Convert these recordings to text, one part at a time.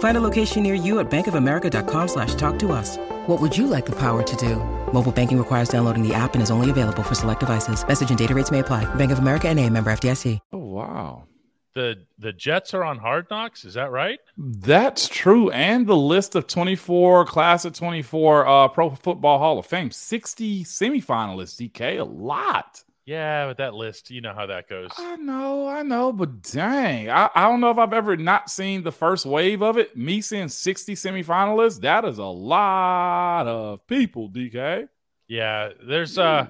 Find a location near you at bankofamerica.com slash talk to us. What would you like the power to do? Mobile banking requires downloading the app and is only available for select devices. Message and data rates may apply. Bank of America and a member FDIC. Oh, wow. The the Jets are on Hard Knocks. Is that right? That's true. And the list of 24, class of 24 uh, Pro Football Hall of Fame, 60 semifinalists, DK, a lot. Yeah, but that list, you know how that goes. I know, I know, but dang, I, I don't know if I've ever not seen the first wave of it. Me seeing 60 semifinalists, that is a lot of people, DK. Yeah, there's uh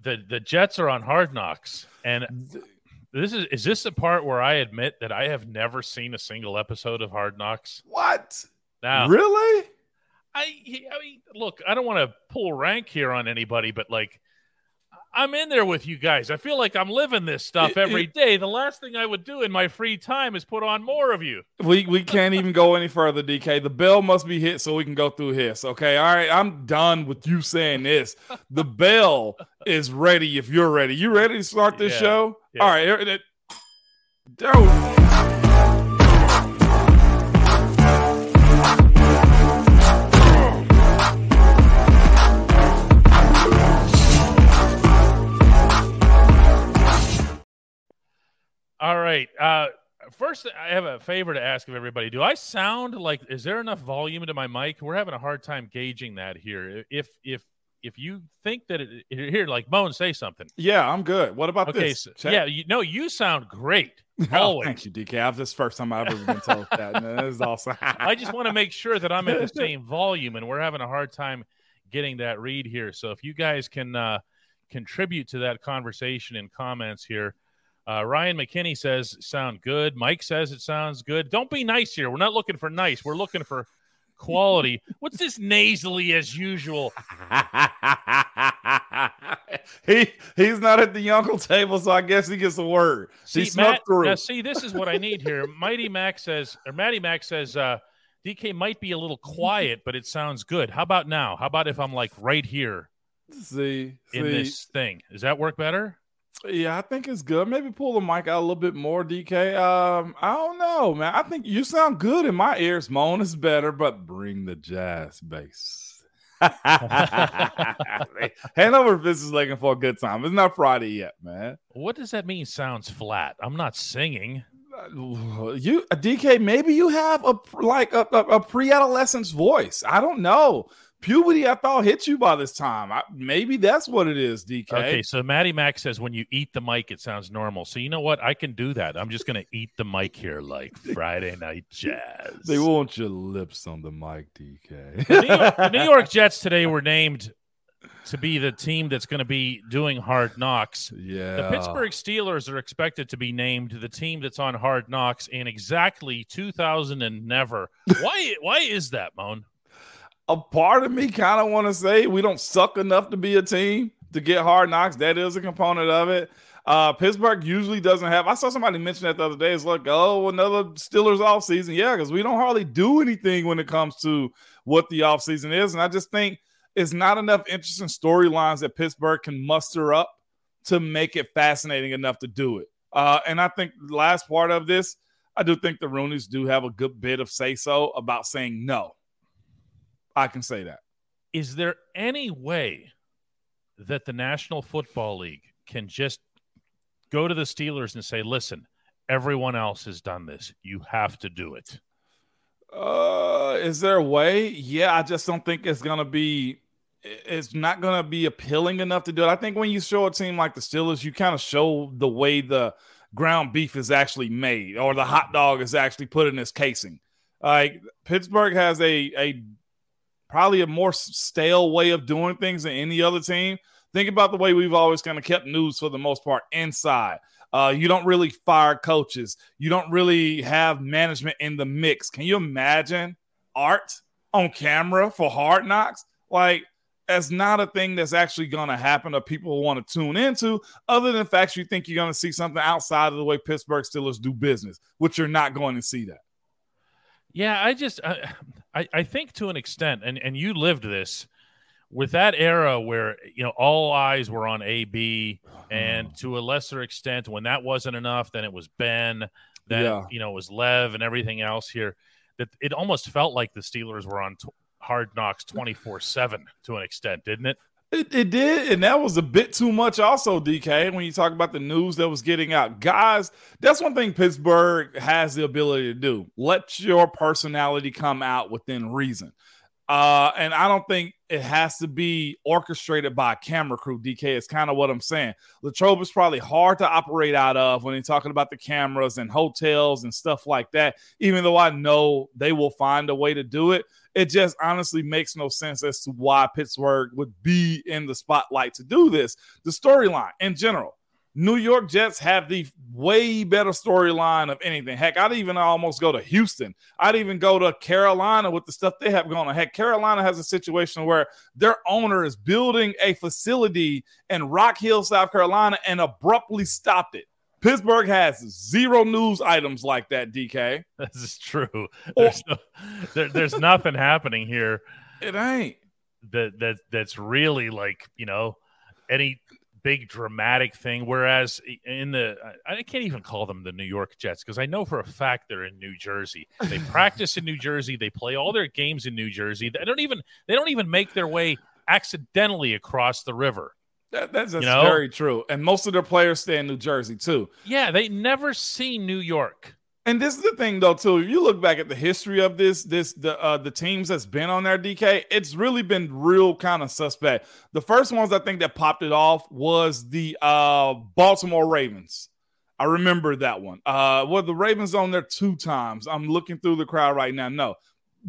the the Jets are on hard knocks. And this is is this the part where I admit that I have never seen a single episode of Hard Knocks? What? Now Really? I I mean, look, I don't want to pull rank here on anybody, but like I'm in there with you guys. I feel like I'm living this stuff every day. The last thing I would do in my free time is put on more of you. We we can't even go any further, DK. The bell must be hit so we can go through his. Okay, all right. I'm done with you saying this. The bell is ready if you're ready. You ready to start this Yeah, show? yeah. All right. here- it- All right. Uh first I have a favor to ask of everybody. Do I sound like is there enough volume into my mic? We're having a hard time gauging that here. If if if you think that it here like Moan say something. Yeah, I'm good. What about Okay, this? so, yeah, you no, you sound great. Oh, Always. thank you, DK. I've this first time I've ever been told that. Man, this is awesome. I just want to make sure that I'm at the same volume, and we're having a hard time getting that read here. So if you guys can uh, contribute to that conversation in comments here, uh, Ryan McKinney says sound good. Mike says it sounds good. Don't be nice here. We're not looking for nice. We're looking for quality. What's this nasally as usual? he he's not at the uncle table, so I guess he gets a word. See, he Matt, through. now see, this is what I need here. Mighty Mac says, or Matty Mac says, uh, DK might be a little quiet, but it sounds good. How about now? How about if I'm like right here see, in this thing? Does that work better? Yeah, I think it's good. Maybe pull the mic out a little bit more, DK. Um, I don't know, man. I think you sound good in my ears. Moan is better, but bring the jazz bass. Hanover Fist is looking for a good time. It's not Friday yet, man. What does that mean? Sounds flat. I'm not singing. You DK, maybe you have a like a, a, a pre-adolescence voice. I don't know. Puberty, I thought hit you by this time. I, maybe that's what it is, DK. Okay, so Matty Mac says when you eat the mic, it sounds normal. So you know what? I can do that. I'm just gonna eat the mic here like Friday night jazz. They want your lips on the mic, DK. the, New York, the New York Jets today were named to be the team that's going to be doing hard knocks. yeah. The Pittsburgh Steelers are expected to be named the team that's on hard knocks in exactly 2000 and never. Why? why is that, Moan? A part of me kind of want to say we don't suck enough to be a team to get hard knocks. That is a component of it. Uh, Pittsburgh usually doesn't have. I saw somebody mention that the other day. It's like, oh, another Steelers offseason. Yeah, because we don't hardly do anything when it comes to what the offseason is. And I just think it's not enough interesting storylines that Pittsburgh can muster up to make it fascinating enough to do it. Uh, and I think the last part of this, I do think the Rooneys do have a good bit of say so about saying no. I can say that. Is there any way that the National Football League can just go to the Steelers and say, listen, everyone else has done this. You have to do it? Uh, is there a way? Yeah, I just don't think it's gonna be. It's not gonna be appealing enough to do it. I think when you show a team like the Steelers, you kind of show the way the ground beef is actually made or the hot dog is actually put in this casing. Like Pittsburgh has a a probably a more stale way of doing things than any other team. Think about the way we've always kind of kept news for the most part inside. Uh, you don't really fire coaches. You don't really have management in the mix. Can you imagine art on camera for hard knocks? Like, that's not a thing that's actually going to happen or people want to tune into, other than the fact you think you're going to see something outside of the way Pittsburgh Steelers do business, which you're not going to see that. Yeah, I just I, I think to an extent, and, and you lived this with that era where you know all eyes were on AB, and uh-huh. to a lesser extent, when that wasn't enough, then it was Ben, then yeah. you know it was Lev and everything else here. That it almost felt like the Steelers were on t- Hard Knocks twenty four seven to an extent, didn't it? It, it did, and that was a bit too much, also, DK. When you talk about the news that was getting out, guys, that's one thing Pittsburgh has the ability to do. Let your personality come out within reason. Uh, and I don't think it has to be orchestrated by a camera crew. DK It's kind of what I'm saying. Latrobe is probably hard to operate out of when you're talking about the cameras and hotels and stuff like that. Even though I know they will find a way to do it, it just honestly makes no sense as to why Pittsburgh would be in the spotlight to do this. The storyline in general, New York Jets have the way better storyline of anything. Heck, I'd even almost go to Houston. I'd even go to Carolina with the stuff they have going on. Heck, Carolina has a situation where their owner is building a facility in Rock Hill, South Carolina, and abruptly stopped it. Pittsburgh has zero news items like that, DK. This is true. There's, no, there, there's nothing happening here. It ain't. That, that that's really like, you know, any big dramatic thing. Whereas in the, I can't even call them the New York Jets because I know for a fact they're in New Jersey. They practice in New Jersey. They play all their games in New Jersey. They don't even they don't even make their way accidentally across the river. That, that's, that's you know? very true. And most of their players stay in New Jersey too. Yeah, they never see New York. And this is the thing, though, too. If you look back at the history of this, this the uh, the teams that's been on there, DK, it's really been real kind of suspect. The first ones I think that popped it off was the uh, Baltimore Ravens. I remember that one. Uh, well, the Ravens on there two times. I'm looking through the crowd right now. No,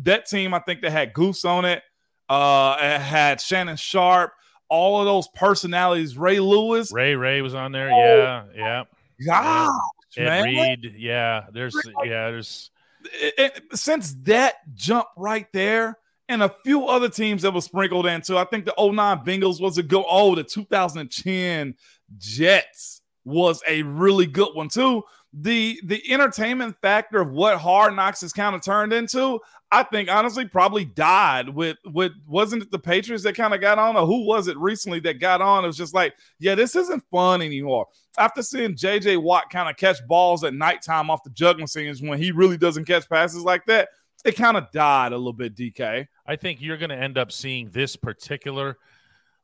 that team I think they had Goose on it. Uh, it had Shannon Sharpe. All of those personalities. Ray Lewis. Ray Ray was on there. Oh, yeah, yeah. God, Ed. Reed, yeah. There's yeah, there's it, it, since that jump right there and a few other teams that were sprinkled in too. I think the 09 Bengals was a good oh, the 2010 Jets was a really good one too the the entertainment factor of what Hard Knocks has kind of turned into, I think honestly probably died with with wasn't it the Patriots that kind of got on or who was it recently that got on? It was just like, yeah, this isn't fun anymore. After seeing JJ Watt kind of catch balls at nighttime off the juggling scenes when he really doesn't catch passes like that, it kind of died a little bit, DK. I think you're going to end up seeing this particular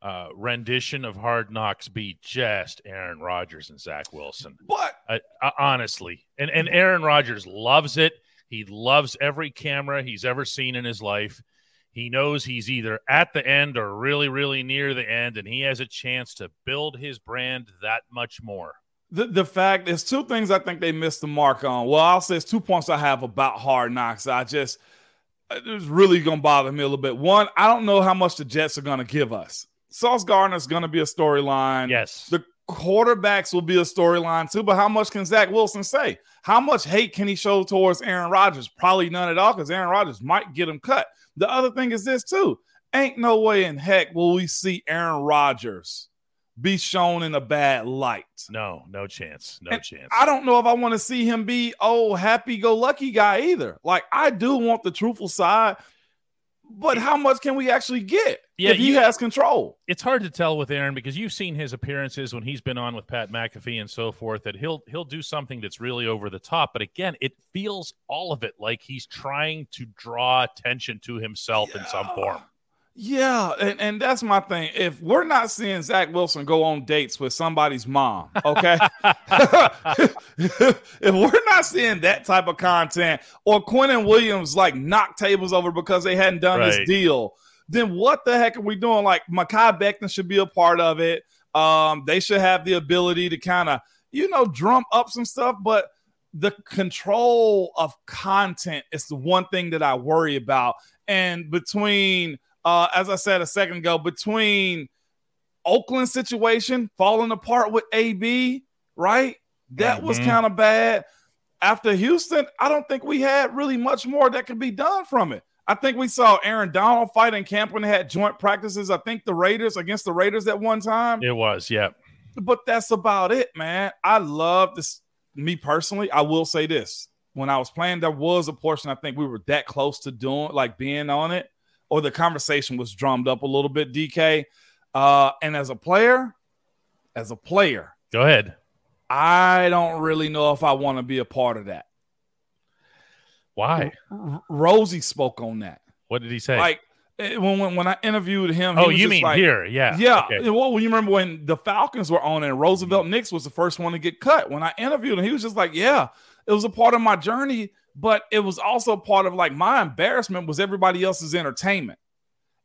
uh, rendition of Hard Knocks be just Aaron Rodgers and Zach Wilson. What? Uh, uh, honestly, and and Aaron Rodgers loves it. He loves every camera he's ever seen in his life. He knows he's either at the end or really, really near the end, and he has a chance to build his brand that much more. The, the fact is two things I think they missed the mark on. Well, I'll say it's two points I have about Hard Knocks. I just it's really gonna bother me a little bit. One, I don't know how much the Jets are gonna give us. Sauce Gardner is going to be a storyline. Yes. The quarterbacks will be a storyline too, but how much can Zach Wilson say? How much hate can he show towards Aaron Rodgers? Probably none at all because Aaron Rodgers might get him cut. The other thing is this too. Ain't no way in heck will we see Aaron Rodgers be shown in a bad light. No, no chance. No and chance. I don't know if I want to see him be oh happy go lucky guy either. Like I do want the truthful side, but how much can we actually get yeah, if he you, has control? It's hard to tell with Aaron because you've seen his appearances when he's been on with Pat McAfee and so forth that he'll he'll do something that's really over the top. But again, it feels all of it like he's trying to draw attention to himself yeah. in some form. Yeah, and, and that's my thing. If we're not seeing Zach Wilson go on dates with somebody's mom, okay? if we're not seeing that type of content, or Quinnen Williams like knock tables over because they hadn't done right. this deal, then what the heck are we doing? Like Mekhi Becton should be a part of it. Um, they should have the ability to kind of you know, drum up some stuff, but the control of content is the one thing that I worry about. And between, uh, as I said a second ago, between Oakland situation falling apart with AB, right? That mm-hmm. was kind of bad. After Houston, I don't think we had really much more that could be done from it. I think we saw Aaron Donald fight in camp when they had joint practices. I think the Raiders against the Raiders at one time. It was, yeah. But that's about it, man. I love this. Me personally, I will say this. When I was playing, there was a portion I think we were that close to doing, like being on it, or the conversation was drummed up a little bit, DK. Uh, and as a player, as a player, go ahead. I don't really know if I want to be a part of that. Why? Rosie spoke on that. What did he say? Like eh, when when, when I interviewed him. Oh, you mean like, here? Yeah, yeah. Okay. Well, you remember when the Falcons were on and Roosevelt Nix was the first one to get cut. When I interviewed him, he was just like, "Yeah, it was a part of my journey, but it was also part of like my embarrassment was everybody else's entertainment."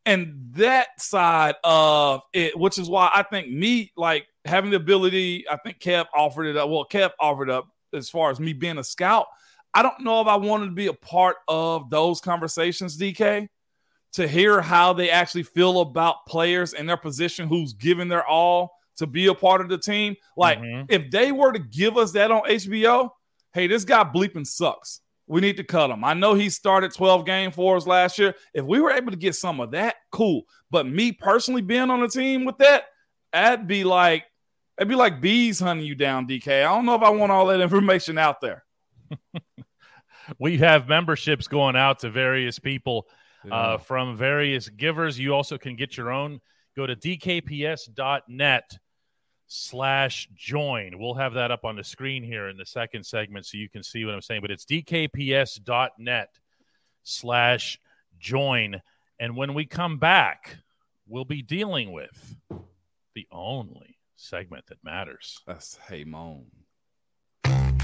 And that side of it, which is why I think me like having the ability, I think Kev offered it up. Well, Kev offered up as far as me being a scout. I don't know if I wanted to be a part of those conversations, DK, to hear how they actually feel about players and their position who's giving their all to be a part of the team. Like, mm-hmm. if they were to give us that on HBO, hey, this guy bleeping sucks. We need to cut him. I know he started 12 game for us last year. If we were able to get some of that, cool. But me personally being on the team with that, that'd be like, it'd be like bees hunting you down, DK. I don't know if I want all that information out there. we have memberships going out to various people uh, yeah. uh, from various givers. You also can get your own. Go to dkps.net slash join. We'll have that up on the screen here in the second segment so you can see what I'm saying. But it's dkps.net slash join. And when we come back, we'll be dealing with the only segment that matters. That's Hey Moan.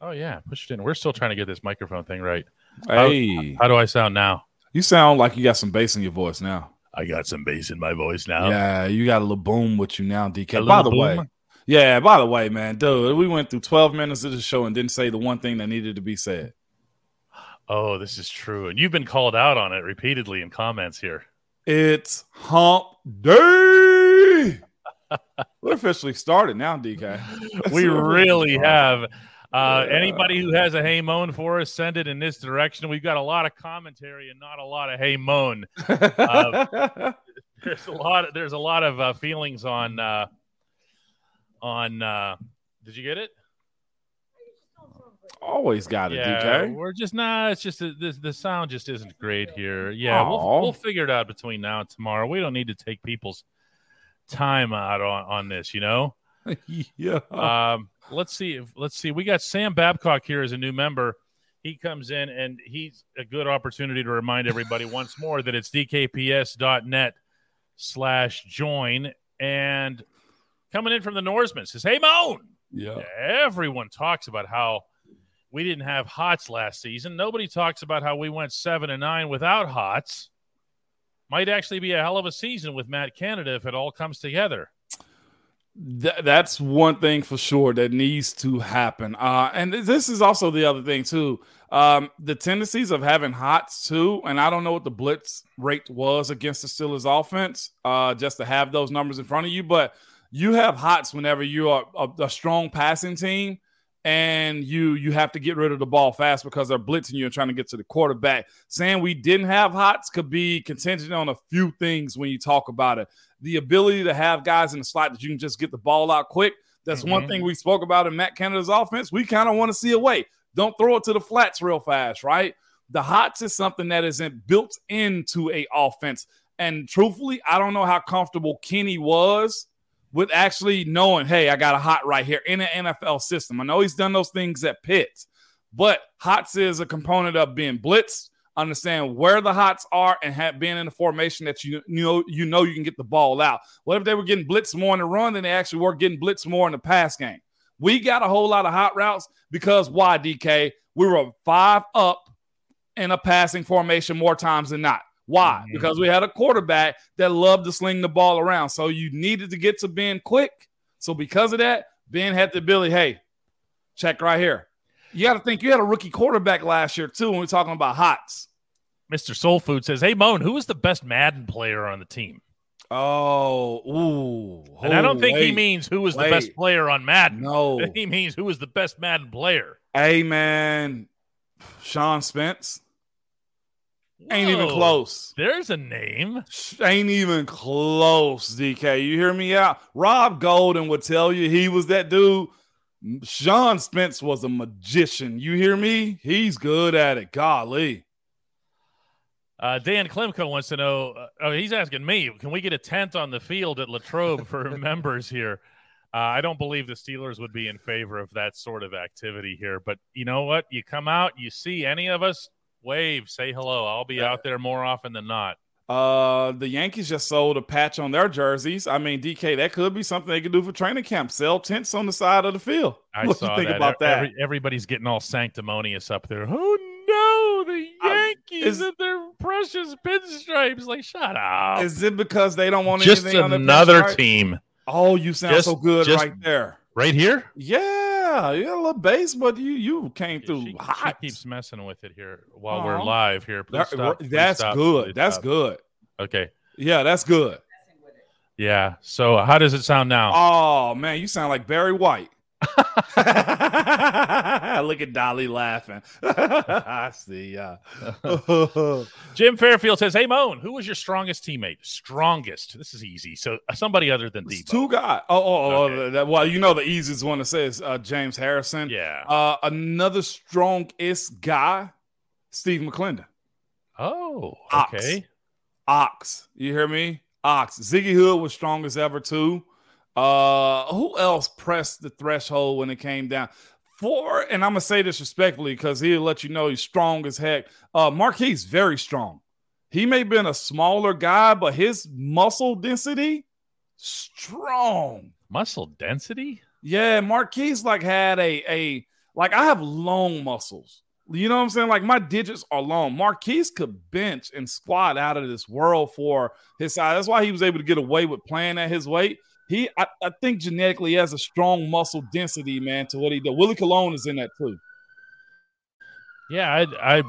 Oh yeah, push it in. We're still trying to get this microphone thing right. Hey, how, how do I sound now? You sound like you got some bass in your voice now. I got some bass in my voice now. Yeah, you got a little boom with you now, DK. By the boom? way, yeah, by the way, man, dude, we went through 12 minutes of the show and didn't say the one thing that needed to be said. Oh, this is true. And you've been called out on it repeatedly in comments here. It's hump day. We're officially started now, DK. we really have. Uh. Anybody who has a hey moan for us, send it in this direction. We've got a lot of commentary and not a lot of hey moan. Uh, there's a lot. Of, there's a lot of uh, feelings on uh, on. Uh, did you get it? Always got it, yeah, DK. We're just not. Nah, it's just the, the sound just isn't great here. Yeah, we'll, we'll figure it out between now and tomorrow. We don't need to take people's time out on, on this. You know. yeah. Um, let's see. Let's see. We got Sam Babcock here as a new member. He comes in and he's a good opportunity to remind everybody once more that it's dkps.net slash join. And coming in from the Norseman says, Hey, Moan. Yeah. Everyone talks about how we didn't have hots last season. Nobody talks about how we went seven and nine without hots. Might actually be a hell of a season with Matt Canada if it all comes together. Th- that's one thing for sure that needs to happen. Uh, and th- this is also the other thing too. Um, the tendencies of having hots too, and I don't know what the blitz rate was against the Steelers offense, uh, just to have those numbers in front of you, but you have hots whenever you are a, a strong passing team and you you have to get rid of the ball fast because they're blitzing you and trying to get to the quarterback. Saying we didn't have hots could be contingent on a few things when you talk about it the ability to have guys in the slot that you can just get the ball out quick. That's mm-hmm. one thing we spoke about in Matt Canada's offense. We kind of want to see a way. Don't throw it to the flats real fast, right? The hots is something that isn't built into a offense. And truthfully, I don't know how comfortable Kenny was with actually knowing, hey, I got a hot right here in an NFL system. I know he's done those things at Pitts, but hots is a component of being blitzed, understand where the hots are, and have been in a formation that you, you know you know you can get the ball out. What if they were getting blitzed more in the run than they actually were getting blitzed more in the pass game? We got a whole lot of hot routes because why, DK? We were five up in a passing formation more times than not. Why? Mm-hmm. Because we had a quarterback that loved to sling the ball around. So you needed to get to Ben quick. So because of that, Ben had the ability, hey, check right here. You got to think you had a rookie quarterback last year, too, when we're talking about hots. Mr. Soul Food says, Hey, Moan, who was the best Madden player on the team? Oh, ooh. And I don't think wait, he means who was wait. the best player on Madden. No. He means who was the best Madden player. Hey, man. Sean Spence. Whoa, Ain't even close. There's a name. Ain't even close, DK. You hear me out? Rob Golden would tell you he was that dude. Sean Spence was a magician. You hear me? He's good at it. Golly. Uh, Dan Klimko wants to know. Uh, oh, he's asking me, can we get a tent on the field at Latrobe for members here? Uh, I don't believe the Steelers would be in favor of that sort of activity here. But you know what? You come out, you see any of us, wave, say hello. I'll be out there more often than not. Uh, the Yankees just sold a patch on their jerseys. I mean, DK, that could be something they could do for training camp. Sell tents on the side of the field. I what saw think that. about that. Every, everybody's getting all sanctimonious up there. Oh no, the Yankees Is and their precious pinstripes. Like, shut up. Is it because they don't want just anything another team? Oh, you sound just, so good right there. Right here? Yeah. Yeah, you got a little bass, but you you came through she, hot. She keeps messing with it here while we're uh-huh. live here. Please stop, please that's stop, good. That's stop. good. Okay. Yeah, that's good. Yeah. So how does it sound now? Oh man, you sound like Barry White. I look at Dolly laughing. I see. Yeah. Jim Fairfield says, "Hey Moan, who was your strongest teammate? Strongest. This is easy. So uh, somebody other than Debo. Two guys. Oh, oh, oh okay. oh well, you know the easiest one to say is uh, James Harrison. Yeah. Uh, another strongest guy, Steve McLendon. Oh, okay. Ox. Ox. You hear me? Ox. Ziggy Hood was strong as ever too. Uh, who else pressed the threshold when it came down? For and I'm gonna say this respectfully because he'll let you know he's strong as heck. Uh, Maurkice very strong. He may have been a smaller guy, but his muscle density strong. Muscle density? Yeah, Maurkice like had a a like I have long muscles. You know what I'm saying? Like my digits are long. Maurkice could bench and squat out of this world for his size. That's why he was able to get away with playing at his weight he I, I, think genetically has a strong muscle density, man, to what he does. Willie Colon is in that too. Yeah, I, I,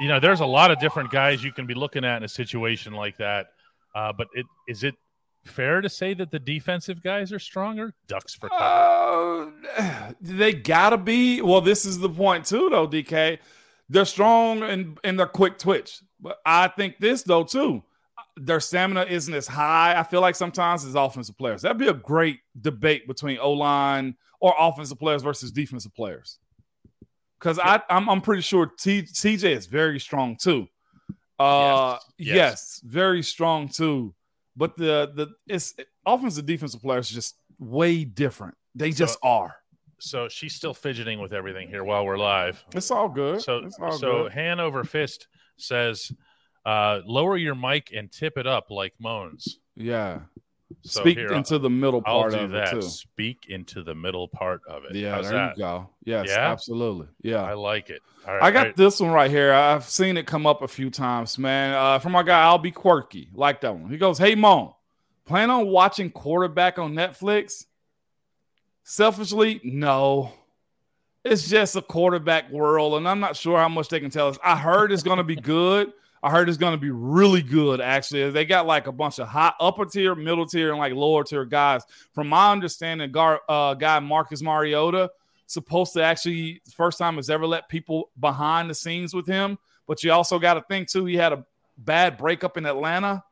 you know, there's a lot of different guys you can be looking at in a situation like that. Uh, but it is it fair to say that the defensive guys are stronger? Ducks for cover. Uh, they gotta be. Well, this is the point too, though. DK, they're strong and and they're quick twitch. But I think this though too their stamina isn't as high. I feel like sometimes as offensive players. That'd be a great debate between O line or offensive players versus defensive players. Because I I'm, I'm pretty sure T, TJ is very strong too. Uh, yes. yes. yes, very strong too. But the the it's offensive defensive players just way different. They just so, are. So she's still fidgeting with everything here while we're live. It's all good. So all so good. Hanover Fist says uh, lower your mic and tip it up like moans. Yeah. So Speak here, into the middle part of that. it too. Speak into the middle part of it. Yeah, How's there that? you go. Yes, yeah? absolutely. Yeah, I like it. I got this one right here. I've seen it come up a few times, man. Uh, from my guy, I'll be quirky. Like that one. He goes, "Hey, Mom, plan on watching quarterback on Netflix?" Selfishly, no. It's just a quarterback world, and I'm not sure how much they can tell us. I heard it's going to be good. I heard it's going to be really good. Actually, they got like a bunch of high upper tier, middle tier, and like lower tier guys. From my understanding, gar, uh, guy Marcus Mariota supposed to actually first time has ever let people behind the scenes with him. But you also got to think too, he had a bad breakup in Atlanta,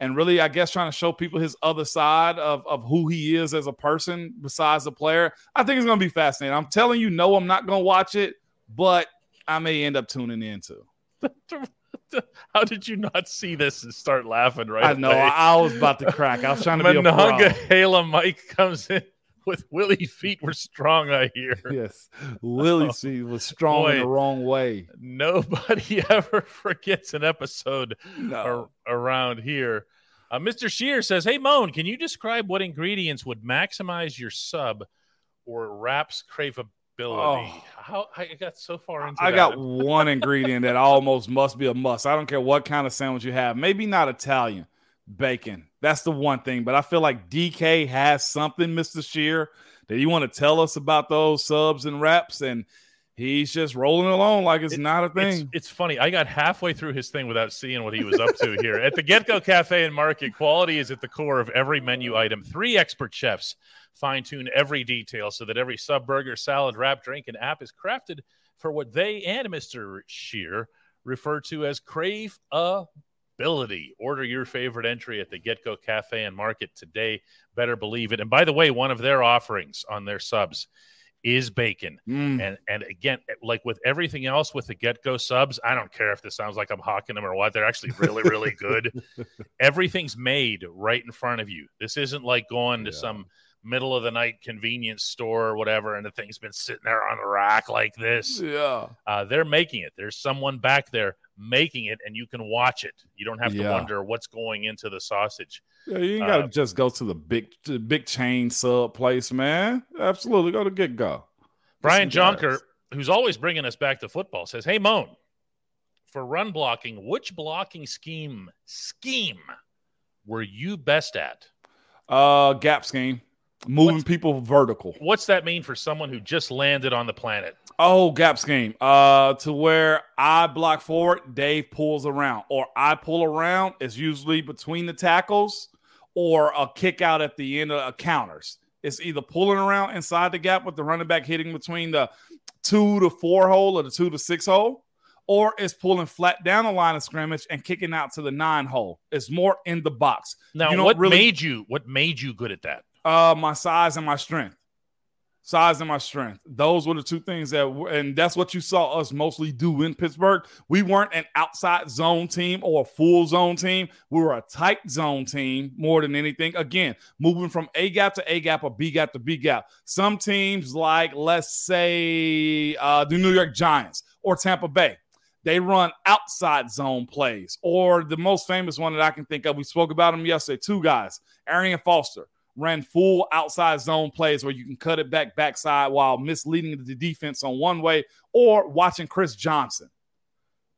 and really, I guess, trying to show people his other side of of who he is as a person besides the player. I think it's going to be fascinating. I'm telling you, no, I'm not going to watch it, but I may end up tuning in too. How did you not see this and start laughing right I know. away? I, was about to crack. I was trying to be a pro. Monongahela Mike comes in with Willie feet were strong, I hear. Yes, Willie's feet was strong in the wrong way. Nobody ever forgets an episode No. ar- around here. Uh, Mr. Shear says, Hey, Moan, can you describe what ingredients would maximize your sub or wrap's craveability? Oh. How I got so far into I that. got one ingredient that almost must be a must. I don't care what kind of sandwich you have. Maybe not Italian bacon. That's the one thing. But I feel like DK has something, Mr. Shear, that you want to tell us about those subs and wraps, and he's just rolling along like it's It- not a It's, thing. it's funny. I got halfway through his thing without seeing what he was up to here. At the Get Go Cafe and Market, quality is at the core of every menu item. Three expert chefs fine tune every detail so that every sub, burger, salad, wrap, drink, and app is crafted for what they and Mr. Shear refer to as crave ability. Order your favorite entry at the Get Go Cafe and Market today. Better believe it. And by the way, one of their offerings on their subs is bacon. Mm. And and again, like with everything else with the get go subs, I don't care if this sounds like I'm hawking them or what. They're actually really, really good. Everything's made right in front of you. This isn't like going to Yeah. some middle of the night convenience store or whatever, and the thing's been sitting there on the rack like this. Yeah. Uh, they're making it. There's someone back there making it, and you can watch it. You don't have to Yeah. wonder what's going into the sausage. Yeah, you ain't gotta Uh, just go to the big the big chain sub place, man. Absolutely. Go to get go. Brian Jonker, who's always bringing us back to football, says, "Hey Moan, for run blocking, which blocking scheme scheme were you best at? Uh gap scheme. Moving What's- people vertical. What's that mean for someone who just landed on the planet? Oh, gap scheme. Uh, to where I block forward, Dave pulls around, or I pull around. It's usually between the tackles or a kick out at the end of uh, counters. It's either pulling around inside the gap with the running back hitting between the two to four hole or the two to six hole, or it's pulling flat down the line of scrimmage and kicking out to the nine hole. It's more in the box. Now, what really- made you what made you good at that? Uh, my size and my strength. Size and my strength. Those were the two things that, and that's what you saw us mostly do in Pittsburgh. We weren't an outside zone team or a full zone team. We were a tight zone team more than anything. Again, moving from A gap to A gap or B gap to B gap. Some teams, like let's say uh, the New York Giants or Tampa Bay, they run outside zone plays. Or the most famous one that I can think of, we spoke about them yesterday. Two guys, Arian Foster ran full outside zone plays where you can cut it back backside while misleading the defense on one way, or watching Chris Johnson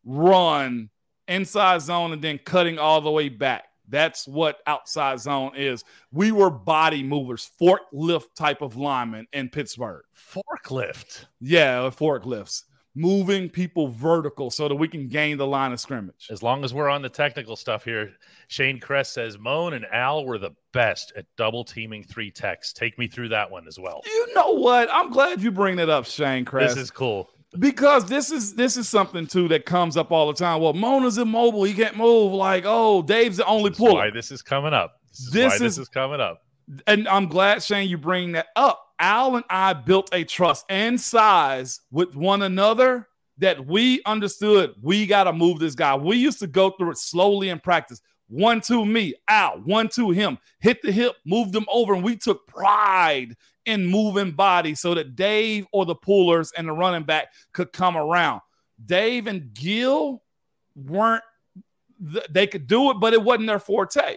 run inside zone and then cutting all the way back. That's what outside zone is. We were body movers, forklift type of linemen in Pittsburgh. Forklift. Yeah, forklifts, moving people vertical so that we can gain the line of scrimmage. As long as we're on the technical stuff here, Shane Kress says Moan and Al were the best at double teaming three techs. Take me through that one as well. You know what? I'm glad you bring that up, Shane Kress. This is cool. because this is this is something too that comes up all the time. Well, Mona's immobile; he can't move. Like, oh, Dave's the only This is why this is coming up. This is This why this is- is coming up. And I'm glad Shane you bring that up. Al and I built a trust and size with one another that we understood we got to move this guy. We used to go through it slowly in practice. One, two, me, Al, one, two, him, hit the hip, moved him over, and we took pride in moving bodies so that Dave or the pullers and the running back could come around. Dave and Gil weren't, they could do it, but it wasn't their forte.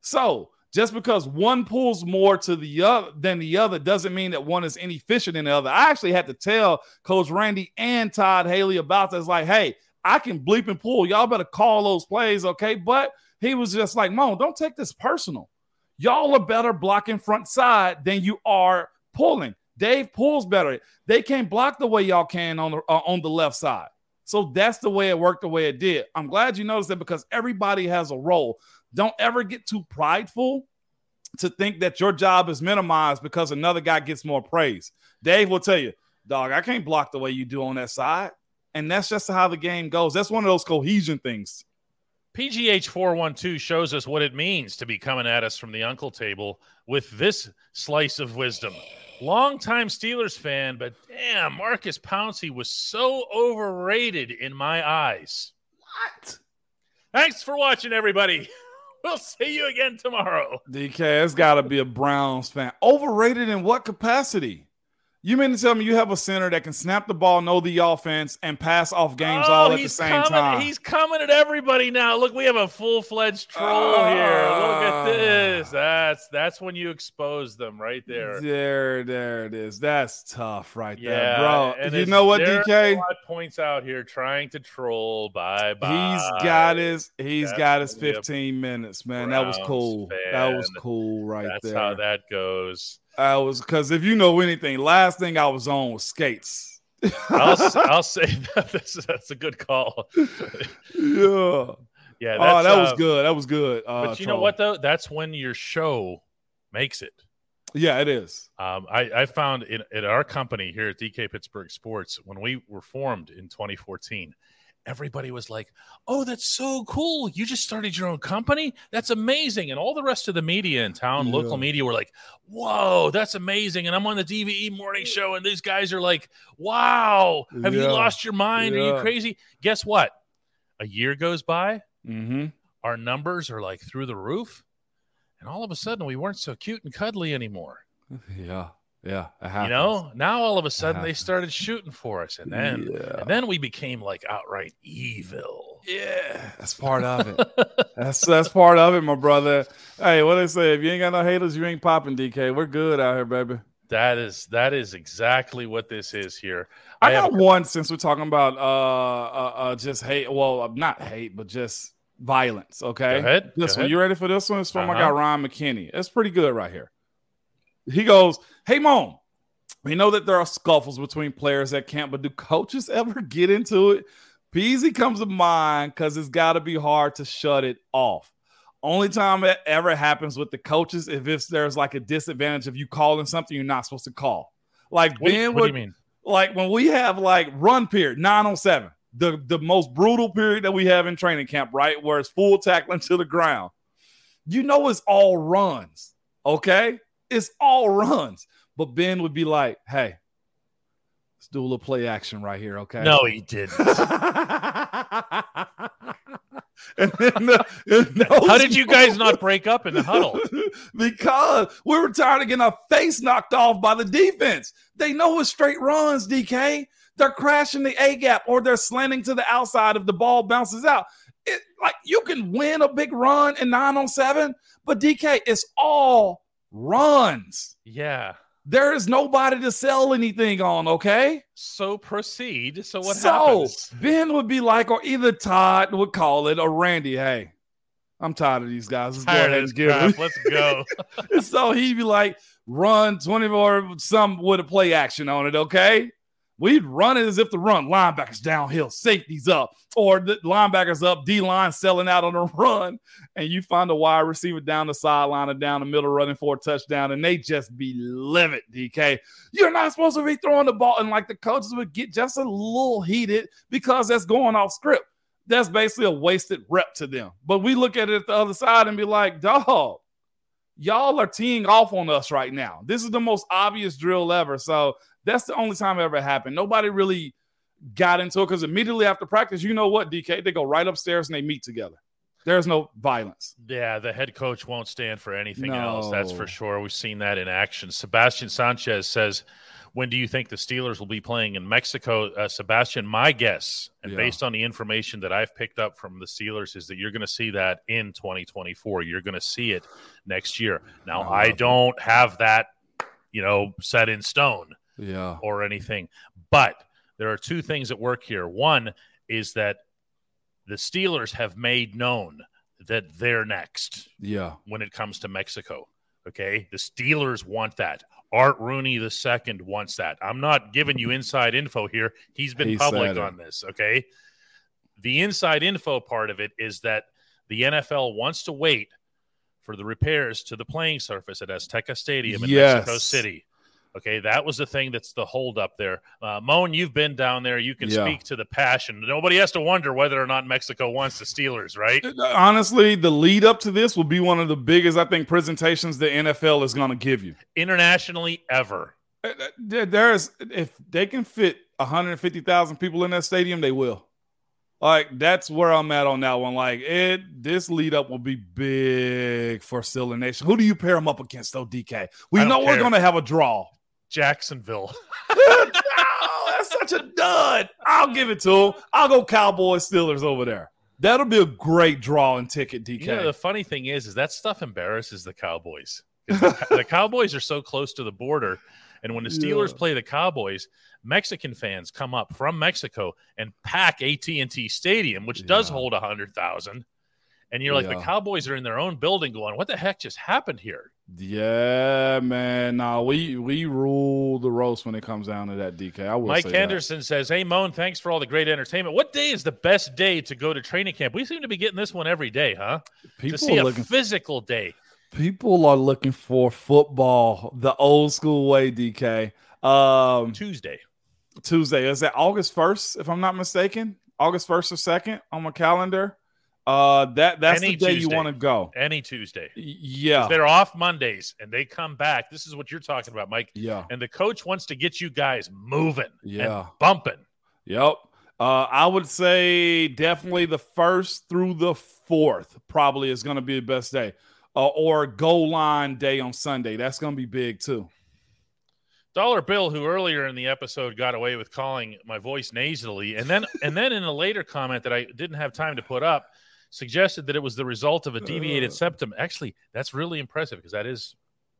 So just because one pulls more to the other than the other doesn't mean that one is any inefficient in the other. I actually had to tell Coach Randy and Todd Haley about this. Like, hey, I can bleep and pull. Y'all better call those plays, okay? But he was just like, Mo, don't take this personal. Y'all are better blocking front side than you are pulling. Dave pulls better. They can't block the way y'all can on the uh, on the left side. So that's the way it worked, the way it did. I'm glad you noticed that because everybody has a role. Don't ever get too prideful to think that your job is minimized because another guy gets more praise. Dave will tell you, dog, I can't block the way you do on that side. And that's just how the game goes. That's one of those cohesion things. PGH 412 shows us what it means to be coming at us from the uncle table with this slice of wisdom. Longtime Steelers fan, but damn, Maurkice Pouncey was so overrated in my eyes. What? Thanks for watching, everybody. We'll see you again tomorrow. DK, it's got to be a Browns fan. Overrated in what capacity? You mean to tell me you have a center that can snap the ball, know the offense, and pass off games oh, all at the he's same coming, time? He's coming at everybody now. Look, we have a full fledged troll Ah. here. Look at this. That's that's when you expose them right there. There, there it is. That's tough, right Yeah, there, bro. and You know what, DK? Points out here trying to troll. Bye bye. He's got his. He's That's got his gonna be a 15 minutes, man. That was cool. That was cool, right That's there. That's how that goes. I was because if you know anything, last thing I was on was skates. I'll, I'll say that that's, that's a good call. yeah. Yeah, Oh, that was uh, good. That was good. Uh, But you know what though? That's when your show makes it. Yeah, it is. Um, I, I found in at our company here at DK Pittsburgh Sports when we were formed in 2014, everybody was like, "Oh, that's so cool! You just started your own company. That's amazing!" And all the rest of the media in town, Yeah. local media, were like, "Whoa, that's amazing!" And I'm on the DVE morning show, and these guys are like, "Wow, have you lost your mind? Are you crazy?" Guess what? A year goes by, Mm-hmm. our numbers are like through the roof, and all of a sudden, we weren't so cute and cuddly anymore. Yeah. Yeah. You know, now all of a sudden they started shooting for us, and then Yeah. and then we became like outright evil. Yeah, that's part of it. that's that's part of it, my brother. Hey, what they say? If you ain't got no haters, you ain't popping. DK, we're good out here, baby. That is that is exactly what this is here. I, have got one since we're talking about uh, uh, uh just hate. Well, uh, not hate, but just violence. Okay, Go ahead, This go one, you ready for this one? It's from my Uh-huh. guy Ryan McKinney. It's pretty good right here. He goes, "Hey, mom, we know that there are scuffles between players at camp, but do coaches ever get into it? Peasy comes to mind because it's got to be hard to shut it off." Only time it ever happens with the coaches if it's, there's like a disadvantage of you calling something you're not supposed to call. Like Ben what do you mean? like when we have like run period 907 the the most brutal period that we have in training camp right where it's full tackling to the ground you know it's all runs okay it's all runs but ben would be like hey let's do a little play action right here okay No, he didn't. and then the, and How did you guys not break up in the huddle? because we were tired of getting our face knocked off by the defense. They know it's straight runs, DK. They're crashing the A gap or they're slanting to the outside if the ball bounces out. It, like you can win a big run in nine on seven, but DK, it's all runs. Yeah. There is nobody to sell anything on, okay? So proceed. So what so happens? Ben would be like, or either Todd would call it, or Randy, hey, I'm tired of these guys. Let's go Tired ahead of and give crap. Let's go. So he'd be like, run 24, some with a play action on it, okay? We'd run it as if the run, linebackers downhill, safeties up, or the linebackers up, D line selling out on a run, and you find a wide receiver down the sideline or down the middle running for a touchdown, and they just be livid, DK. You're not supposed to be throwing the ball, and like the coaches would get just a little heated because that's going off script. That's basically a wasted rep to them. But we look at it at the other side and be like, dog, y'all are teeing off on us right now. This is the most obvious drill ever. So that's the only time it ever happened. Nobody really got into it because immediately after practice, you know what, DK? They go right upstairs and they meet together. There's no violence. Yeah, the head coach won't stand for anything else. That's for sure. We've seen that in action. Sebastian Sanchez says, "When do you think the Steelers will be playing in Mexico?" Uh, Sebastian, my guess, and Yeah. based on the information that I've picked up from the Steelers, is that you're going to see that in 2024. You're going to see it next year. Now, I I don't have that, you know, set in stone Yeah. or anything. But there are two things at work here. One is that the Steelers have made known that they're next Yeah. when it comes to Mexico. Okay. The Steelers want that. Art Rooney the second wants that. I'm not giving you inside info here. He's been He public on this. Okay. The inside info part of it is that the NFL wants to wait for the repairs to the playing surface at Azteca Stadium in Mexico City. Okay, that was the thing that's the holdup there. Uh, Moan, you've been down there. You can Yeah. speak to the passion. Nobody has to wonder whether or not Mexico wants the Steelers, right? Honestly, the lead up to this will be one of the biggest, I think, presentations the NFL is going to give you. Internationally, ever. Uh, There's if they can fit 150,000 people in that stadium, they will. Like that's where I'm at on that one. Like it, this lead up will be big for Steeler Nation. Who do you pair them up against though, DK? We know we're gonna have a draw. Jacksonville. no, that's such a dud. I'll give it to him. I'll go Cowboys Steelers over there. That'll be a great draw and ticket, DK. You know, the funny thing is, is that stuff embarrasses the Cowboys. The, the Cowboys are so close to the border, and when the Steelers Yeah. play the Cowboys, Mexican fans come up from Mexico and pack AT and T Stadium, which does hold a hundred thousand. And you're like, the Cowboys are in their own building, going, "What the heck just happened here?" yeah, man. Nah, we we rule the roast when it comes down to that, DK. I will Mike say that. Says, "Hey Moan, thanks for all the great entertainment. What day is the best day to go to training camp? We seem to be getting this one every day, huh? People to see a looking physical day. people are looking for football the old school way, DK. Um Tuesday. Tuesday. Is that August 1st, if I'm not mistaken? August 1st or 2nd on my calendar. Uh that that's Any the day you want to go. Any Tuesday. Yeah. They're off Mondays and they come back. This is what you're talking about, Mike. Yeah. And the coach wants to get you guys moving Yeah. and bumping. Yep. Uh, I would say definitely the first through the fourth probably is going to be the best day, uh, or goal line day on Sunday. That's going to be big too. Dollar Bill, who earlier in the episode got away with calling my voice nasally, and then and then in a later comment that I didn't have time to put up, suggested that it was the result of a deviated Uh. septum. Actually, that's really impressive because that is,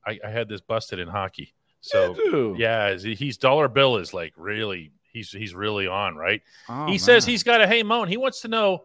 I, I had this busted in hockey. So yeah, he's Dollar Bill is like really he's he's really on right. Oh, he says he's got a hey Moan. He wants to know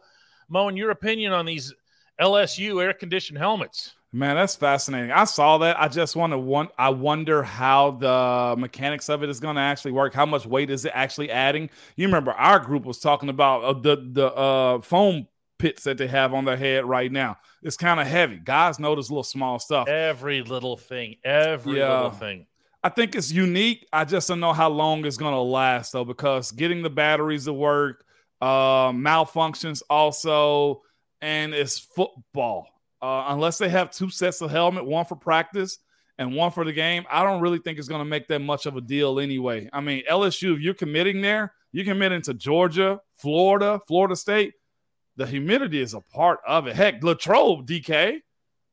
Moan your opinion on these LSU air conditioned helmets. Man, that's fascinating. I saw that. I just want to want. I wonder how the mechanics of it is going to actually work. How much weight is it actually adding? You remember our group was talking about uh, the the uh, foam pits that they have on their head right now. It's kind of heavy. Guys notice little small stuff. Every little thing, every Yeah. little thing. I think it's unique. I just don't know how long it's going to last though, because getting the batteries to work, uh, malfunctions also, and it's football. Uh, unless they have two sets of helmet, one for practice and one for the game, I don't really think it's going to make that much of a deal anyway. I mean, LSU, if you're committing there, you're committing to Georgia, Florida, Florida State. The humidity is a part of it. Heck, Latrobe, DK,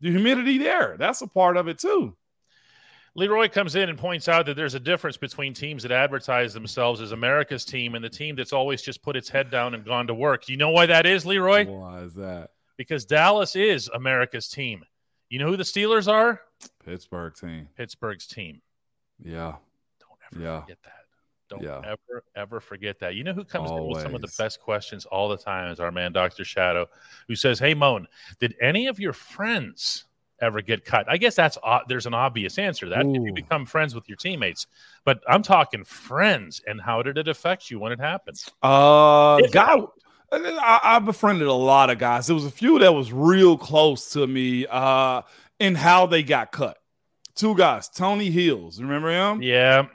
the humidity there, that's a part of it too. Leroy comes in and points out that there's a difference between teams that advertise themselves as America's team and the team that's always just put its head down and gone to work. You know why that is, Leroy? Why is that? Because Dallas is America's team. You know who the Steelers are? Pittsburgh team. Pittsburgh's team. Yeah. Don't ever Yeah. forget that. Don't Yeah. ever, ever forget that. You know who comes in with some of the best questions all the time is our man, Dr. Shadow, who says, Hey, Moan, did any of your friends ever get cut? I guess that's o- there's an obvious answer that if you become friends with your teammates. But I'm talking friends, and how did it affect you when it happened? Uh, If guy, I, I befriended a lot of guys. There was a few that was real close to me. Uh, in how they got cut. Two guys, Tony Hills. Remember him? Yeah.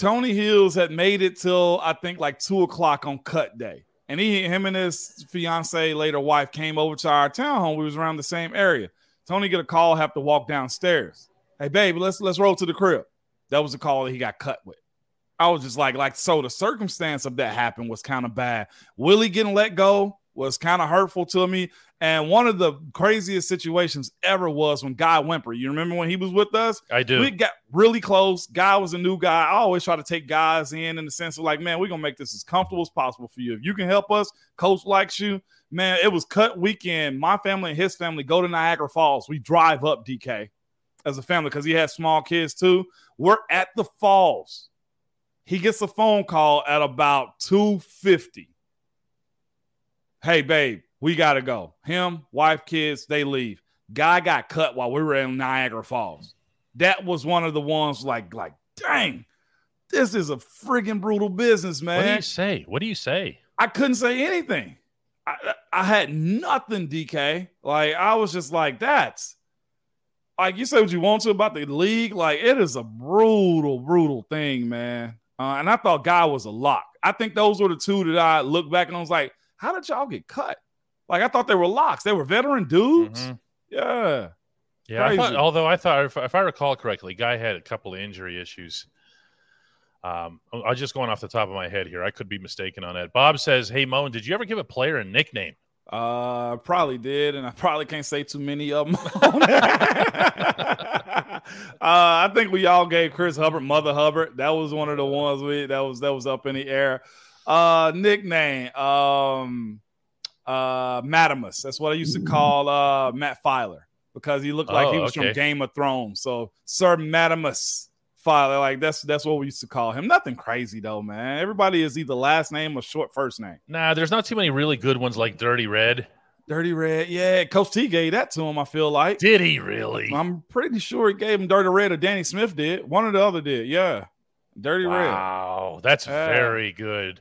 Tony Hills had made it till I think like two o'clock on cut day. And he, him and his fiance, later wife, came over to our townhome. We was around the same area. Tony get a call, have to walk downstairs. Hey, babe, let's let's roll to the crib. That was the call that he got cut with. I was just like, like, so the circumstance of that happened was kind of bad. Willie getting let go was kind of hurtful to me. And one of the craziest situations ever was when Guy Whimper, you remember when he was with us? I do. We got really close. Guy was a new guy. I always try to take guys in in the sense of like, man, we're gonna make this as comfortable as possible for you. If you can help us, coach likes you. Man, it was cut weekend. My family and his family go to Niagara Falls. We drive up DK as a family because he has small kids too. We're at the falls. He gets a phone call at about 250. Hey, babe, we gotta go. Him, wife, kids, they leave. Guy got cut while we were in Niagara Falls. That was one of the ones like, like, dang, this is a friggin' brutal business, man. What do you say? What do you say? I couldn't say anything. I, I had nothing, DK. Like I was just like, that's like you say what you want to about the league. Like it is a brutal, brutal thing, man. Uh, and I thought Guy was a lock. I think those were the two that I looked back and I was like, how did y'all get cut? Like I thought they were locks. They were veteran dudes. Mhm. Yeah. Yeah, I thought, although I thought, if, if I recall correctly, Guy had a couple of injury issues Um, I'm just going off the top of my head here. I could be mistaken on that. Bob says, "Hey Moan, did you ever give a player a nickname?" Uh, probably did, and I probably can't say too many of them. uh, I think we all gave Chris Hubbard Mother Hubbard. That was one of the ones we that was that was up in the air. Uh, nickname, um, uh, Madamus. That's what I used to call uh Matt Feiler because he looked like Oh, he was okay. from Game of Thrones. So Sir Madamus Feiler, like that's that's what we used to call him. Nothing crazy though, man. Everybody is either last name or short first name. Nah, there's not too many really good ones like Dirty Red. Dirty Red, yeah. Coach T gave that to him. I feel like. Did he really? I'm pretty sure he gave him Dirty Red or Danny Smith did. One or the other did. Yeah. Dirty Red. Wow, that's very good.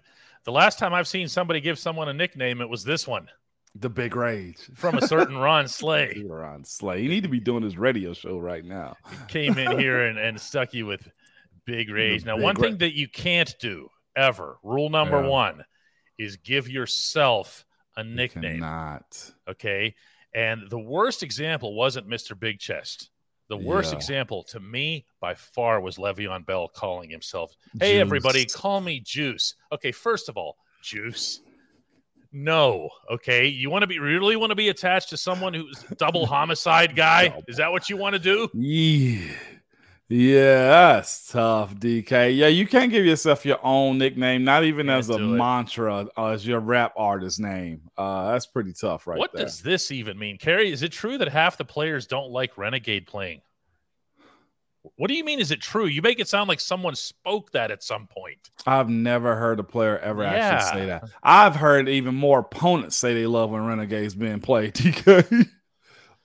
The last time I've seen somebody give someone a nickname, it was this one The Big Rage. from a certain Ron Slay. Ron Slay. You need to be doing his radio show right now. Came in here and, and stuck you with big rage. Now, Big one Ra- thing that you can't do ever, rule number Yeah. one, is give yourself a nickname. cannot. Okay. And the worst example wasn't Mr. Big Chest. The worst Yeah. example to me by far was Le'Veon Bell calling himself, Hey, everybody, call me Juice. Okay, first of all, Juice. No. Okay. You want to be really want to be attached to someone who's double homicide guy? Is that what you want to do? Yeah. Yeah, that's tough, DK. Yeah, you can't give yourself your own nickname, not even Can't as a mantra uh, as your rap artist name. Uh, that's pretty tough, right what there. does this even mean? Kerry? is it true that half the players don't like Renegade playing? What do you mean? Is it true? You make it sound like someone spoke that at some point. I've never heard a player ever actually say that. I've heard even more opponents say they love when Renegades being played. DK,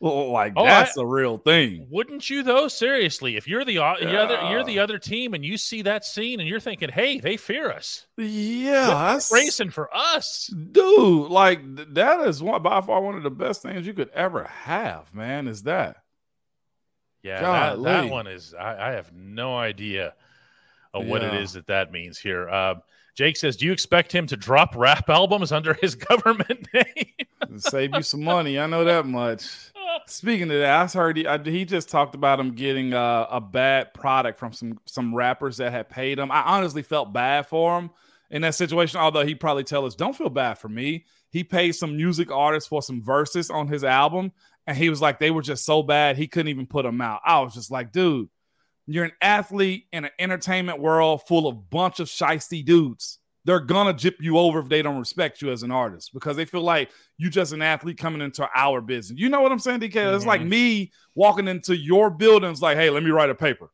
like Oh, that's a real thing. Wouldn't you though? Seriously, if you're the you're, other, you're the other team and you see that scene and you're thinking, "Hey, they fear us, Yeah, that's racing for us." dude. Like that is one by far one of the best things you could ever have. Man, is that Yeah, that, that one is. I, I have no idea of what it Yeah. is that that means here. Uh, Jake says, "Do you expect him to drop rap albums under his government name?" save you some money? I know that much. Speaking of that, I heard he, I, he just talked about him getting uh, a bad product from some some rappers that had paid him. I honestly felt bad for him in that situation. Although he probably tell us, "Don't feel bad for me." He paid some music artists for some verses on his album, and he was like, they were just so bad he couldn't even put them out. I was just like, dude, you're an athlete in an entertainment world full of bunch of shisty dudes. They're gonna jip you over if they don't respect you as an artist because they feel like you're just an athlete coming into our business. You know what I'm saying, DK? It's like me walking into your buildings, like, hey, let me write a paper.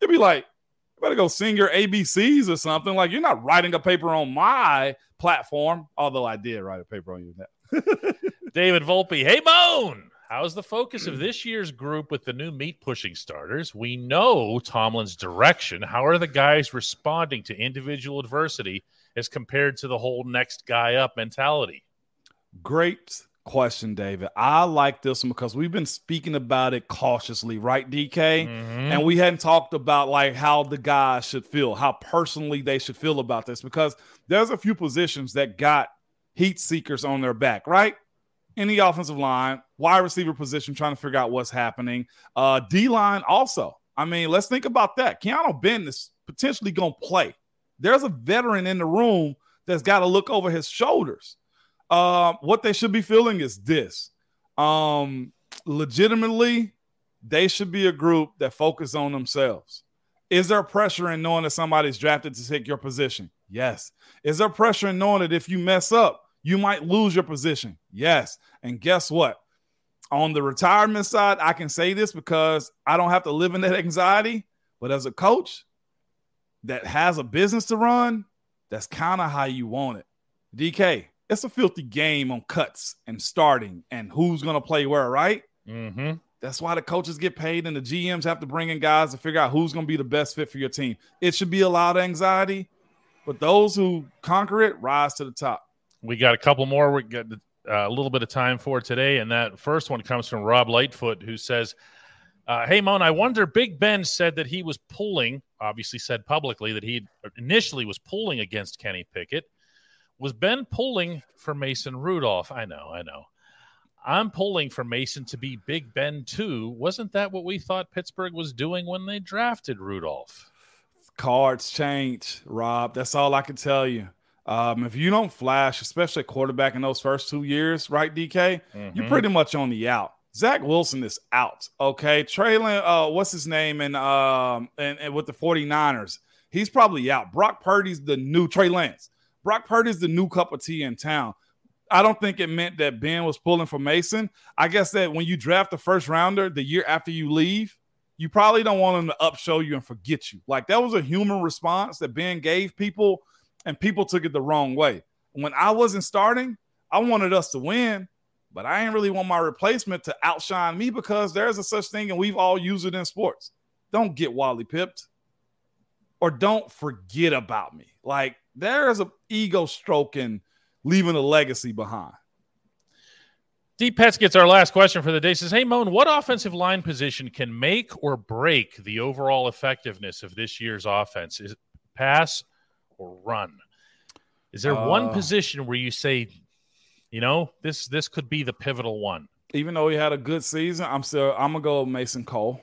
You'd be like, you better go sing your ABCs or something. Like, you're not writing a paper on my platform, although I did write a paper on you. David Volpe, hey Moan. How's the focus of this year's group with the new meat pushing starters? We know Tomlin's direction. How are the guys responding to individual adversity as compared to the whole next guy up mentality? Great question, David. I like this one because we've been speaking about it cautiously, right, DK? Mm-hmm. And we hadn't talked about like how the guys should feel, how personally they should feel about this, because there's a few positions that got heat seekers on their back, right? In the offensive line, wide receiver position, trying to figure out what's happening. Uh, D line also. I mean, let's think about that. Keeanu Benton is potentially going to play. There's a veteran in the room that's got to look over his shoulders. Um, what they should be feeling is this. Um, legitimately, they should be a group that focus on themselves. Is there pressure in knowing that somebody's drafted to take your position? Yes. Is there pressure in knowing that if you mess up, you might lose your position? Yes. And guess what? On the retirement side, I can say this because I don't have to live in that anxiety. But as a coach that has a business to run, that's kind of how you want it. DK, it's a filthy game on cuts and starting and who's going to play where, right? Mm-hmm. That's why the coaches get paid and the GMs have to bring in guys to figure out who's going to be the best fit for your team. It should be a lot of anxiety, but those who conquer it rise to the top. We got a couple more. We got uh, a little bit of time for today, and that first one comes from Rob Lightfoot, who says, uh, "Hey Mon, I wonder. Big Ben said that he was pulling. Obviously, said publicly that he initially was pulling against Kenny Pickett. Was Ben pulling for Mason Rudolph? I know, I know. I'm pulling for Mason to be Big Ben too. Wasn't that what we thought Pittsburgh was doing when they drafted Rudolph? Cards change, Rob. That's all I can tell you. Um, if you don't flash, especially at quarterback in those first two years, right, DK, Mhm. you're pretty much on the out. Zach Wilson is out. Okay. Traylon, uh, what's his name? And um and, and with the 49ers, he's probably out. Brock Purdy's the new Trey Lance. Brock Purdy's the new cup of tea in town. I don't think it meant that Ben was pulling for Mason. I guess that when you draft the first rounder the year after you leave, you probably don't want him to upshow you and forget you. Like that was a human response that Ben gave people, and people took it the wrong way. When I wasn't starting, I wanted us to win, but I ain't really want my replacement to outshine me because there's a such thing, and we've all used it in sports. Don't get Wally pipped, or don't forget about me. Like there's a ego stroking, leaving a legacy behind. Deep Pets gets our last question for the day. Says, Hey, Moan, what offensive line position can make or break the overall effectiveness of this year's offense? Is pass or run? Is there one Uh. position where you say, you know, this this could be the pivotal one? even though he had a good season, I'm still I'm gonna go Mason Cole.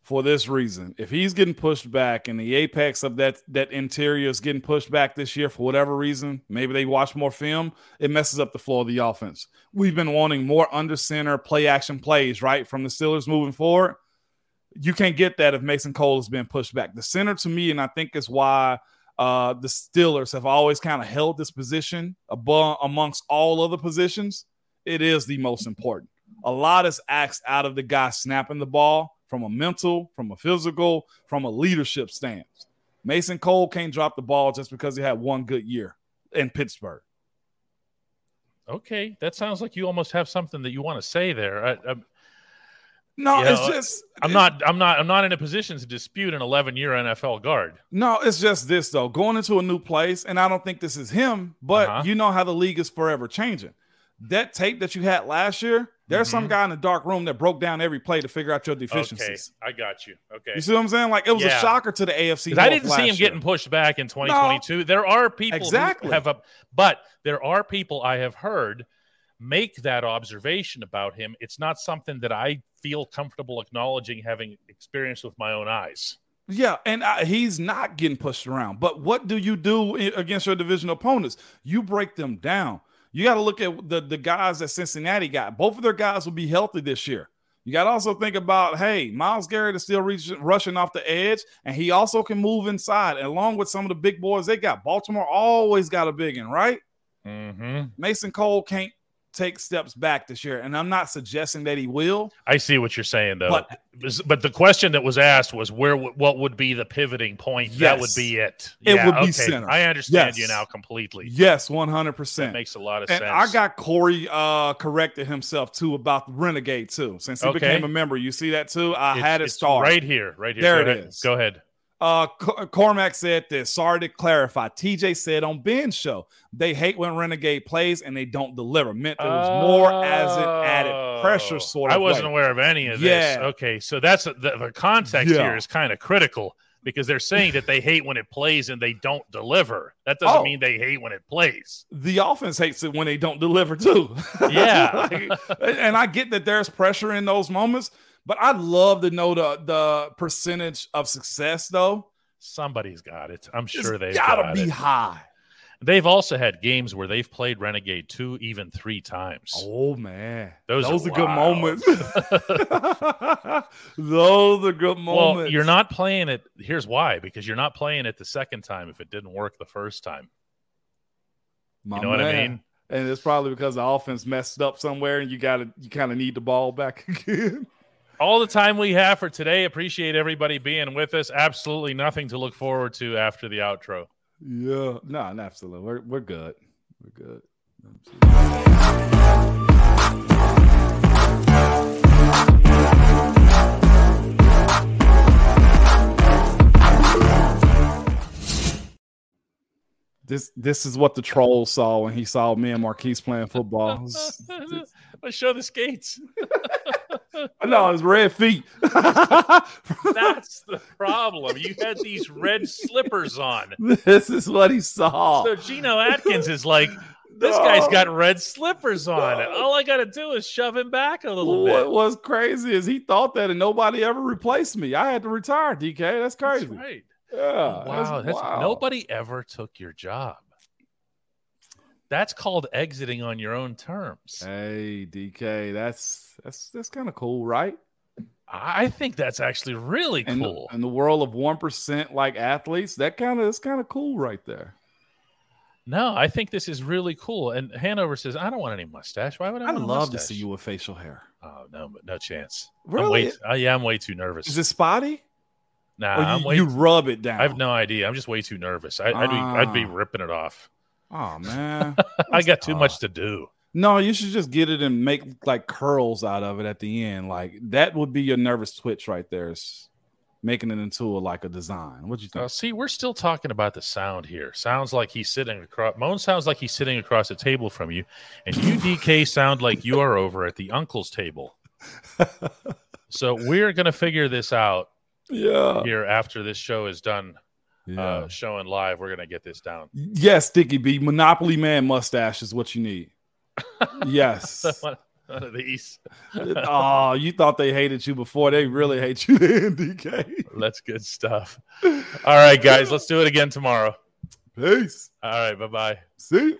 For this reason, if he's getting pushed back and the apex of that that interior is getting pushed back this year for whatever reason, maybe they watch more film, it messes up the flow of the offense. We've been wanting more under center play action plays, right, from the Steelers moving forward. You can't get that if Mason Cole has been pushed back. The center to me, and I think is why uh, the Steelers have always kind of held this position above amongst all other positions it is the most important. A lot is asked out of the guy snapping the ball from a mental, from a physical, from a leadership stance. Mason Cole can't drop the ball just because he had one good year in Pittsburgh. Okay, that sounds like you almost have something that you want to say there. I, I, No, You it's know, just I'm not. I'm not. I'm not in a position to dispute an 11 year NFL guard. No, it's just this though. Going into a new place, and I don't think this is him, but Uh-huh. you know how the league is forever changing. That tape that you had last year, there's some Mhm. guy in the dark room that broke down every play to figure out your Okay, deficiencies. I got you. Okay. You see what I'm saying? Like it was Yeah. a shocker to the AFC. I didn't see him year. getting pushed back in 2022. There are people Exactly. who have a, but there are people I have heard make that observation about him. It's not something that I feel comfortable acknowledging having experienced with my own eyes. Yeah, and uh, he's not getting pushed around. But what do you do against your division opponents? You break them down. You got to look at the the guys that Cincinnati got. Both of their guys will be healthy this year. You got to also think about, hey, Myles Garrett is still reaching, rushing off the edge, and he also can move inside, along with some of the big boys they got. Baltimore always got a big one, right? Mm-hmm. Mason Cole can't take steps back this year, and I'm not suggesting that he will. I see what you're saying, though. But- But, the question that was asked was where, what would be the pivoting point? That would be it. It Yeah, would be okay. center. I understand Yes. you now completely. Yes, 100%. That percent makes a lot of And sense. I got Corey uh corrected himself too about the Renegade too. Since he Okay. became a member, you see that too. I It's- had it start. right here, right here. There Go it ahead. is. Go ahead. Uh, Cormac said this. Sorry to clarify. TJ said on Ben's show they hate when Renegade plays and they don't deliver. Meant there was more as an added pressure Oh, sort of. I wasn't way. aware of any of Yeah. this. Okay, so that's the, the context Yeah. here is kind of critical because they're saying that they hate when it plays and they don't deliver. That doesn't Oh. mean they hate when it plays. The offense hates it when they don't deliver too. Yeah. And I get that there's pressure in those moments, but I'd love to know the the percentage of success though. Somebody's got it. I'm sure they've gotta got be it. high. They've also had games where they've played Renegade two, even three times. Oh man, Those those, are are, good moments. those are good moments. well, you're not playing it. Here's why: because you're not playing it the second time if it didn't work the first time. My You know what I mean? And it's probably because the offense messed up somewhere, and you got to you kind of need the ball back again. All the time we have for today. Appreciate everybody being with us. Absolutely nothing to look forward to after the outro. yeah, no, no, absolutely. We're we're good. We're good. This this is what the troll saw when he saw me and Maurkice playing football. Let's show the skates. no, it's red feet. That's the problem. You had these red slippers on. this is what he saw. So Geno Atkins is like, This guy's got red slippers on. All I got to do is shove him back a little What bit. was crazy is he thought that and nobody ever replaced me. I had to retire, DK. That's crazy. That's right. Yeah. Wow, that's, wild. nobody ever took your job. That's called exiting on your own terms. Hey, DK, that's that's that's kind of cool, right? I think that's actually really In, cool. in the world of one percent like athletes, that kind of that's kind of cool right there. No, I think this is really cool. And Hanover says, "I don't want any mustache. Why would I? A love to see you with facial hair. Oh no, but no chance. I'm Really? way, uh, yeah, I'm way too nervous. Is it spotty? nah, Or I'm you, way. you rub it down. I have no idea. I'm just way too nervous. I, I'd be, I'd be Ah. ripping it off. Oh man. I got too much to do. No, you should just get it and make like curls out of it at the end. Like that would be your nervous twitch right there. Is making it into a, like a design. What do you think? Uh, see, we're still talking about the sound here. Sounds like he's sitting across. Moan sounds like he's sitting across the table from you, and you, DK, sound like you are over at the uncle's table. so we're gonna figure this out yeah. here after this show is done. Yeah. Uh, showing live, we're gonna get this down. yes, Sticky B. Monopoly Man mustache is what you need. yes. one, one of these. oh, you thought they hated you before. They really hate you then, DK. That's good stuff. All right, guys, let's do it again tomorrow. Peace. All right, bye bye. See you.